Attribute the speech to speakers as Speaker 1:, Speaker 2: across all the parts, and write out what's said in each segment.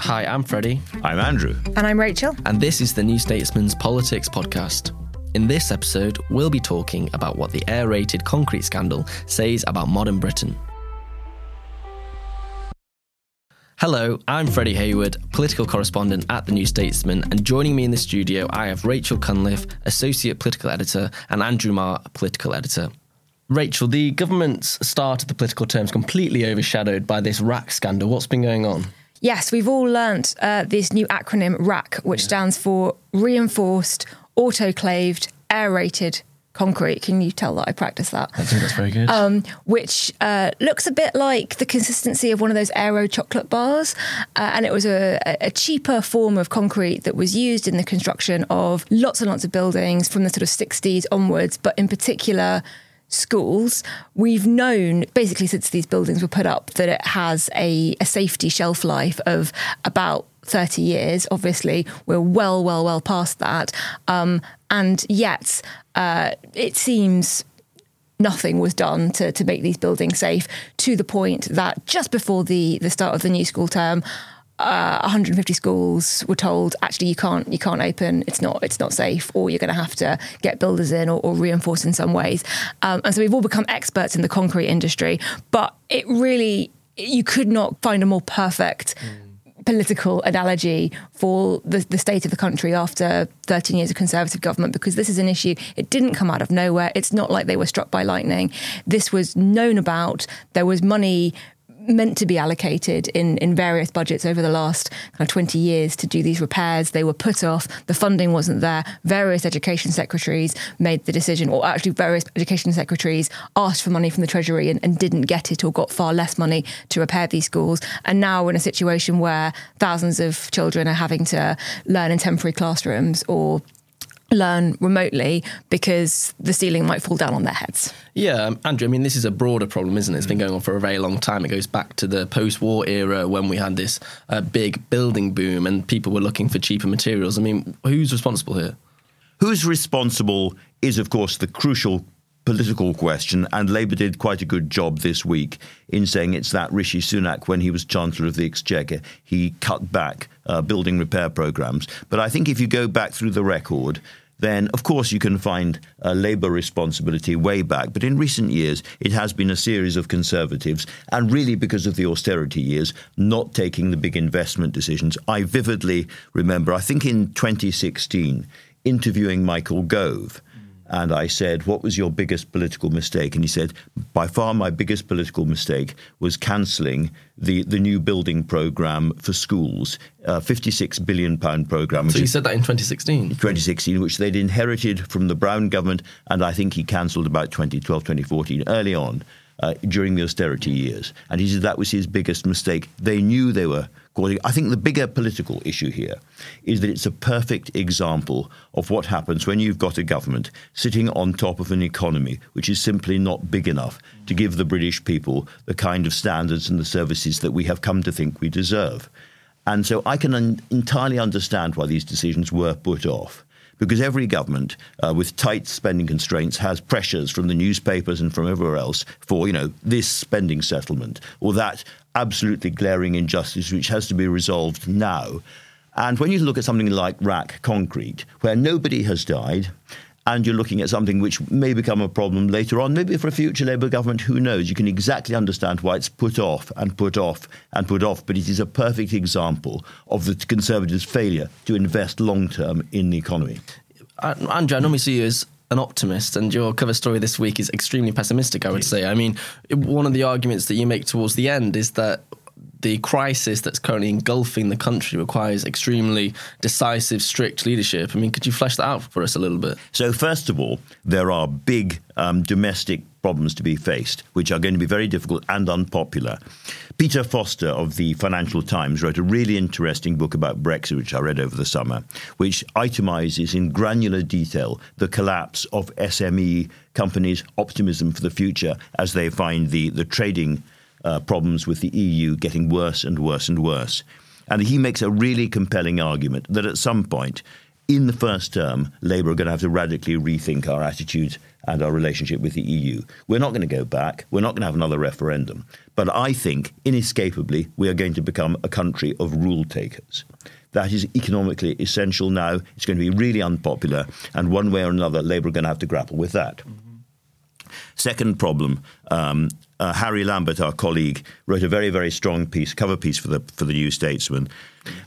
Speaker 1: Hi, I'm Freddie.
Speaker 2: I'm Andrew.
Speaker 3: And I'm Rachel.
Speaker 1: And this is the New Statesman's Politics Podcast. In this episode, we'll be talking about what the aerated concrete scandal says about modern Britain. Hello, I'm Freddie Hayward, political correspondent at The New Statesman, and joining me in the studio, I have Rachel Cunliffe, associate political editor, and Andrew Marr, political editor. Rachel, the government's start of the political terms completely overshadowed by this RAAC scandal. What's been going on?
Speaker 3: Yes, we've all learnt uh, this new acronym RAAC, which yeah. stands for Reinforced Autoclaved Aerated concrete. Can you tell that I practice that?
Speaker 1: I think that's very good. Um,
Speaker 3: which uh, looks a bit like the consistency of one of those Aero chocolate bars. Uh, and it was a, a, cheaper form of concrete that was used in the construction of lots and lots of buildings from the sort of 60s onwards, but in particular, schools, we've known basically since these buildings were put up that it has a, a safety shelf life of about 30 years. Obviously, we're well, well, well past that. Um, and yet, uh, it seems nothing was done to, to make these buildings safe to the point that just before the, the start of the new school term, uh, 150 schools were told actually you can't you can't open it's not it's not safe or you're going to have to get builders in or, or reinforce in some ways um, and so we've all become experts in the concrete industry but it really you could not find a more perfect mm political analogy for the, the state of the country after 13 years of Conservative government because this is an issue. It didn't come out of nowhere. It's not like they were struck by lightning. This was known about. There was money meant to be allocated in, in various budgets over the last kind of 20 years to do these repairs. They were put off. The funding wasn't there. Various education secretaries made the decision, or actually, various education secretaries asked for money from the Treasury and, and didn't get it or got far less money to repair these schools. And now we're in a situation where thousands of children are having to learn in temporary classrooms or learn remotely because the ceiling might fall down on their heads.
Speaker 1: Yeah, um, Andrew, I mean, this is a broader problem, isn't it? It's been going on for a very long time. It goes back to the post war era when we had this uh, big building boom and people were looking for cheaper materials. I mean, who's responsible here?
Speaker 2: Who's responsible is, of course, the crucial political question, and Labour did quite a good job this week in saying it's that Rishi Sunak, when he was Chancellor of the Exchequer, he cut back uh, building repair programmes. But I think if you go back through the record, then of course you can find a Labour responsibility way back. But in recent years, it has been a series of Conservatives, and really because of the austerity years, not taking the big investment decisions. I vividly remember, I think in 2016, interviewing Michael Gove and I said, What was your biggest political mistake? And he said, By far, my biggest political mistake was cancelling the, the new building programme for schools, a £56 billion programme.
Speaker 1: So he said that in 2016?
Speaker 2: 2016, which they'd inherited from the Brown government, and I think he cancelled about 2012, 2014, early on. Uh, during the austerity years. And he said that was his biggest mistake. They knew they were I think the bigger political issue here is that it's a perfect example of what happens when you've got a government sitting on top of an economy which is simply not big enough to give the British people the kind of standards and the services that we have come to think we deserve. And so I can un- entirely understand why these decisions were put off because every government uh, with tight spending constraints has pressures from the newspapers and from everywhere else for you know this spending settlement or that absolutely glaring injustice which has to be resolved now. And when you look at something like RAAC Concrete, where nobody has died, and you're looking at something which may become a problem later on, maybe for a future Labour government, who knows? You can exactly understand why it's put off and put off and put off, but it is a perfect example of the Conservatives' failure to invest long term in the economy.
Speaker 1: Uh, Andrew, I normally see you as an optimist, and your cover story this week is extremely pessimistic, I would say. I mean, one of the arguments that you make towards the end is that the crisis that's currently engulfing the country requires extremely decisive, strict leadership. I mean, could you flesh that out for us a little bit?
Speaker 2: So, first of all, there are big um, domestic problems to be faced, which are going to be very difficult and unpopular. Peter Foster of the Financial Times wrote a really interesting book about Brexit, which I read over the summer, which itemizes in granular detail the collapse of SME companies' optimism for the future as they find the, the trading uh, problems with the EU getting worse and worse and worse. And he makes a really compelling argument that at some point in the first term, Labour are going to have to radically rethink our attitude and our relationship with the EU. We're not going to go back. We're not going to have another referendum. But I think, inescapably, we are going to become a country of rule takers. That is economically essential now. It's going to be really unpopular. And one way or another, Labour are going to have to grapple with that. Mm-hmm. Second problem um, uh, Harry Lambert, our colleague, wrote a very, very strong piece, cover piece for the for the New Statesman,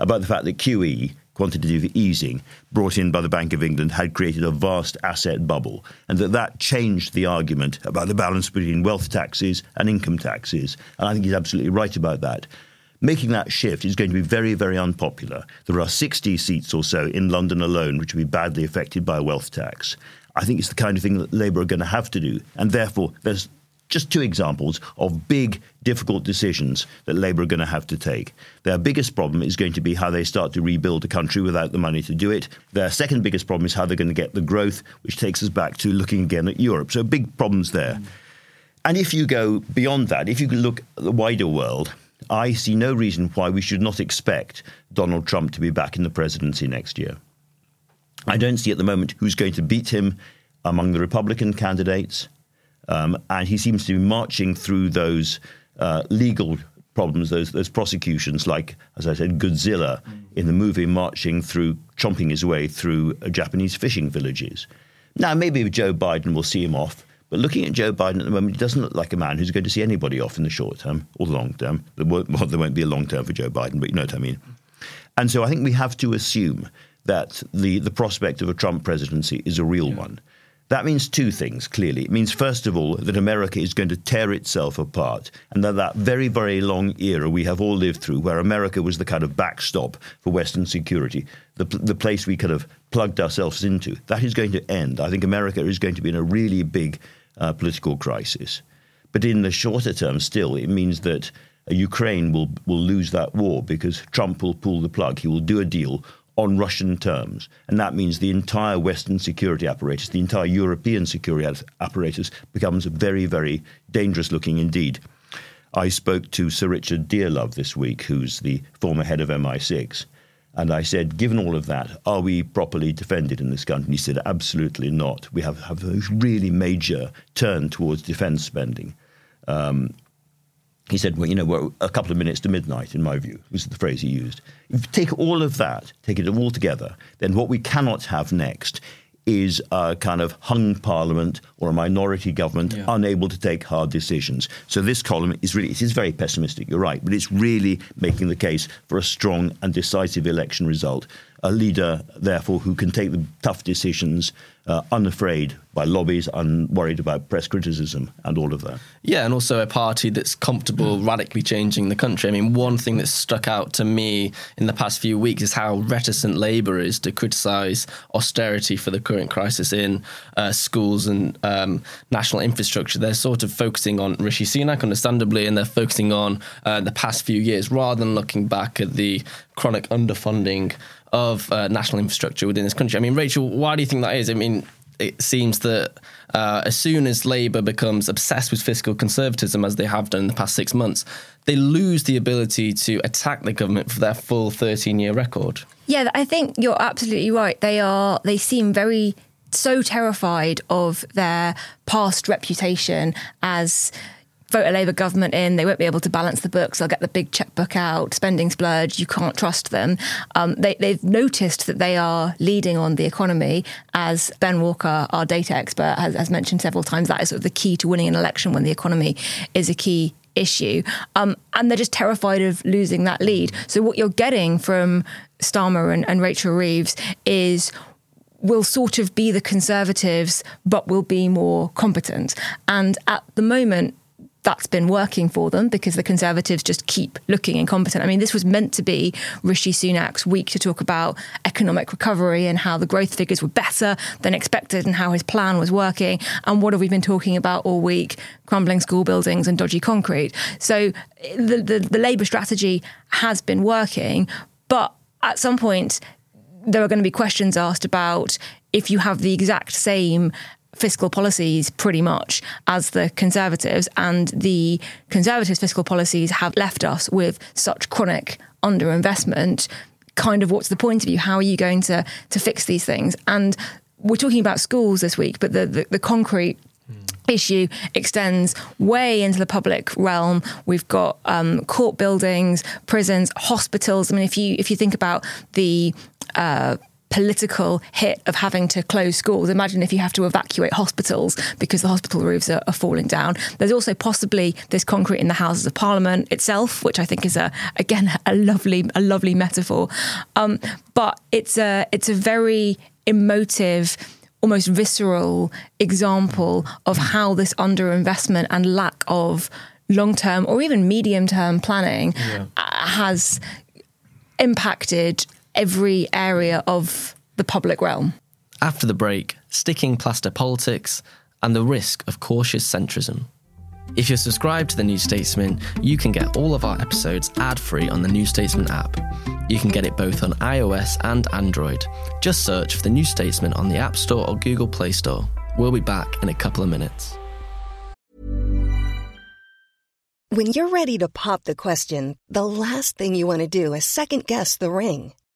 Speaker 2: about the fact that QE, quantitative easing, brought in by the Bank of England, had created a vast asset bubble, and that that changed the argument about the balance between wealth taxes and income taxes. And I think he's absolutely right about that. Making that shift is going to be very, very unpopular. There are 60 seats or so in London alone which will be badly affected by a wealth tax. I think it's the kind of thing that Labour are going to have to do. And therefore, there's just two examples of big, difficult decisions that Labour are going to have to take. Their biggest problem is going to be how they start to rebuild the country without the money to do it. Their second biggest problem is how they're going to get the growth, which takes us back to looking again at Europe. So big problems there. Mm. And if you go beyond that, if you look at the wider world, I see no reason why we should not expect Donald Trump to be back in the presidency next year. I don't see at the moment who's going to beat him among the Republican candidates. Um, and he seems to be marching through those uh, legal problems, those those prosecutions, like as I said, Godzilla mm. in the movie, marching through, chomping his way through uh, Japanese fishing villages. Now, maybe Joe Biden will see him off, but looking at Joe Biden at the moment, he doesn't look like a man who's going to see anybody off in the short term or the long term. There won't, well, there won't be a long term for Joe Biden, but you know what I mean. And so I think we have to assume that the, the prospect of a Trump presidency is a real yeah. one. That means two things, clearly. It means, first of all, that America is going to tear itself apart, and that that very, very long era we have all lived through, where America was the kind of backstop for Western security, the, the place we kind of plugged ourselves into, that is going to end. I think America is going to be in a really big uh, political crisis. But in the shorter term, still, it means that Ukraine will, will lose that war because Trump will pull the plug. He will do a deal on Russian terms. And that means the entire Western security apparatus, the entire European security apparatus becomes very, very dangerous looking indeed. I spoke to Sir Richard Dearlove this week, who's the former head of MI6. And I said, given all of that, are we properly defended in this country? And he said, absolutely not. We have, have a really major turn towards defense spending. Um, he said, well, you know, we're a couple of minutes to midnight, in my view, was the phrase he used. If you take all of that, take it all together, then what we cannot have next is a kind of hung parliament or a minority government yeah. unable to take hard decisions. So this column is really, it is very pessimistic, you're right, but it's really making the case for a strong and decisive election result. A leader, therefore, who can take the tough decisions uh, unafraid by lobbies, unworried about press criticism and all of that.
Speaker 1: Yeah, and also a party that's comfortable mm. radically changing the country. I mean, one thing that's stuck out to me in the past few weeks is how reticent Labour is to criticise austerity for the current crisis in uh, schools and um, national infrastructure. They're sort of focusing on Rishi Sunak, understandably, and they're focusing on uh, the past few years rather than looking back at the chronic underfunding of uh, national infrastructure within this country. I mean, Rachel, why do you think that is? I mean, it seems that uh, as soon as Labour becomes obsessed with fiscal conservatism, as they have done in the past six months, they lose the ability to attack the government for their full 13 year record.
Speaker 3: Yeah, I think you're absolutely right. They are, they seem very so terrified of their past reputation as vote a Labour government in, they won't be able to balance the books. They'll get the big checkbook out, spending splurge. You can't trust them. Um, they, they've noticed that they are leading on the economy, as Ben Walker, our data expert, has, has mentioned several times. That is sort of the key to winning an election when the economy is a key issue. Um, and they're just terrified of losing that lead. So what you're getting from Starmer and, and Rachel Reeves is will sort of be the Conservatives, but will be more competent. And at the moment, that's been working for them because the Conservatives just keep looking incompetent. I mean, this was meant to be Rishi Sunak's week to talk about economic recovery and how the growth figures were better than expected and how his plan was working. And what have we been talking about all week? Crumbling school buildings and dodgy concrete. So the, the, the Labour strategy has been working, but at some point, there are going to be questions asked about if you have the exact same fiscal policies pretty much as the Conservatives, and the Conservatives' fiscal policies have left us with such chronic underinvestment. Kind of what's the point of you? How are you going to to fix these things? And we're talking about schools this week, but the, the, the concrete issue extends way into the public realm. We've got um, court buildings, prisons, hospitals. I mean, if you if you think about the uh, political hit of having to close schools. Imagine if you have to evacuate hospitals because the hospital roofs are, are, falling down. There's also possibly this concrete in the Houses of Parliament itself, which I think is a again a lovely a lovely metaphor. Um, but it's a it's a very emotive almost visceral example of how this underinvestment and lack of long term or even medium term planning yeah. has impacted every area of the public realm.
Speaker 1: After the break, sticking plaster politics and the risk of cautious centrism. If you're subscribed to The New Statesman, you can get all of our episodes ad free on the New Statesman app. You can get it both on iOS and Android. Just search for The New Statesman on the App Store or Google Play Store. We'll be back in a couple of minutes.
Speaker 4: When you're ready to pop the question, the last thing you want to do is second guess the ring.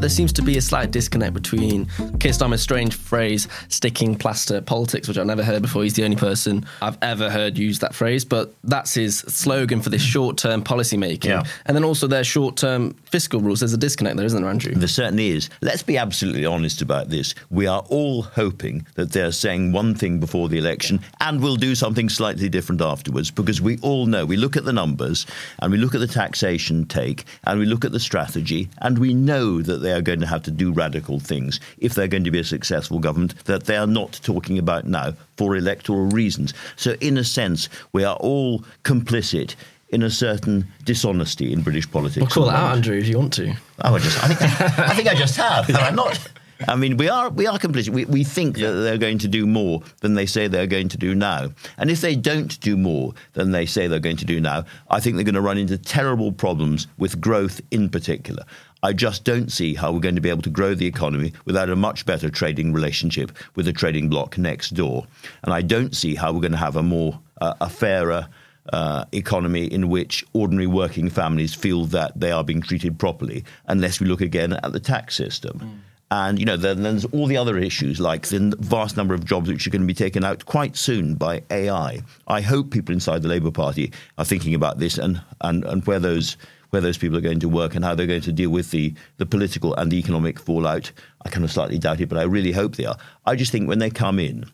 Speaker 1: There seems to be a slight disconnect between Keir Starmer's strange phrase, sticking plaster politics, which I've never heard before. He's the only person I've ever heard use that phrase, but that's his slogan for this short term policy making. Yeah. And then also their short term fiscal rules. There's a disconnect there, isn't there, Andrew?
Speaker 2: There certainly is. Let's be absolutely honest about this. We are all hoping that they're saying one thing before the election and will do something slightly different afterwards because we all know, we look at the numbers and we look at the taxation take and we look at the strategy and we know that they are going to have to do radical things if they're going to be a successful government that they are not talking about now for electoral reasons. So, in a sense, we are all complicit in a certain dishonesty in British politics.
Speaker 1: Well, call it out, Andrew, if you want to.
Speaker 2: Oh, I just, I think, I, I think I just have. Have I not? I mean, we are we are complicit. We, we think yeah. that they're going to do more than they say they're going to do now. And if they don't do more than they say they're going to do now, I think they're going to run into terrible problems with growth in particular. I just don't see how we're going to be able to grow the economy without a much better trading relationship with the trading bloc next door. And I don't see how we're going to have a more uh, a fairer uh, economy in which ordinary working families feel that they are being treated properly, unless we look again at the tax system. Mm. And you know, then there's all the other issues like the vast number of jobs which are going to be taken out quite soon by AI. I hope people inside the Labour Party are thinking about this and and, and where those where those people are going to work and how they're going to deal with the, the political and the economic fallout. I kind of slightly doubt it, but I really hope they are. I just think when they come in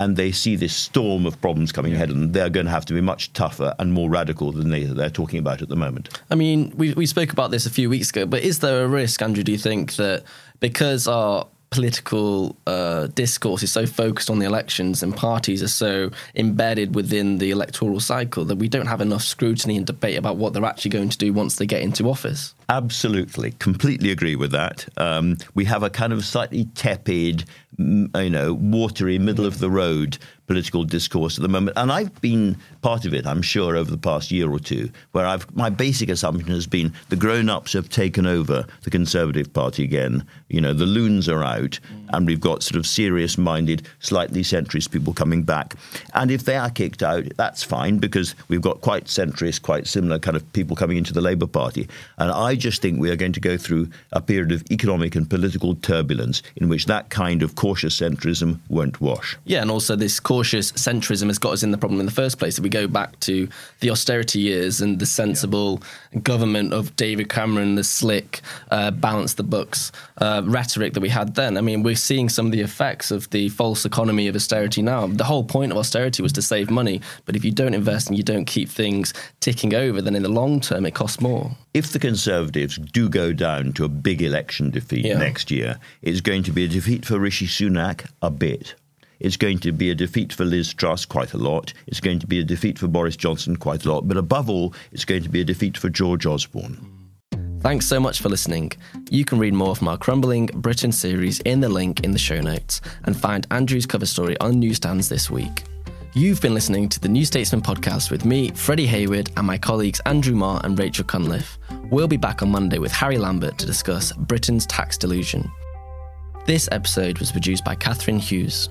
Speaker 2: and they see this storm of problems coming ahead of them, they're going to have to be much tougher and more radical than they, they're talking about at the moment.
Speaker 1: I mean, we, we spoke about this a few weeks ago, but is there a risk, Andrew, do you think, that because our political uh, discourse is so focused on the elections and parties are so embedded within the electoral cycle that we don't have enough scrutiny and debate about what they're actually going to do once they get into office.
Speaker 2: Absolutely, completely agree with that. Um, we have a kind of slightly tepid, you know, watery, middle of the road political discourse at the moment, and I've been part of it. I'm sure over the past year or two, where I've my basic assumption has been the grown-ups have taken over the Conservative Party again. You know, the loons are out, and we've got sort of serious-minded, slightly centrist people coming back. And if they are kicked out, that's fine because we've got quite centrist, quite similar kind of people coming into the Labour Party. And I just think we are going to go through a period of economic and political turbulence in which that kind of cautious centrism won't wash.
Speaker 1: Yeah, and also this cautious centrism has got us in the problem in the first place. If we go back to the austerity years and the sensible yeah. government of David Cameron, the slick, uh, balance the books uh, rhetoric that we had then, I mean, we're seeing some of the effects of the false economy of austerity now. The whole point of austerity was to save money, but if you don't invest and you don't keep things ticking over, then in the long term it costs more.
Speaker 2: If the Conservatives do go down to a big election defeat yeah. next year, it's going to be a defeat for Rishi Sunak a bit. It's going to be a defeat for Liz Truss quite a lot. It's going to be a defeat for Boris Johnson quite a lot. But above all, it's going to be a defeat for George Osborne.
Speaker 1: Thanks so much for listening. You can read more from our Crumbling Britain series in the link in the show notes and find Andrew's cover story on newsstands this week. You've been listening to the New Statesman podcast with me, Freddie Hayward, and my colleagues Andrew Marr and Rachel Cunliffe. We'll be back on Monday with Harry Lambert to discuss Britain's tax delusion. This episode was produced by Catherine Hughes.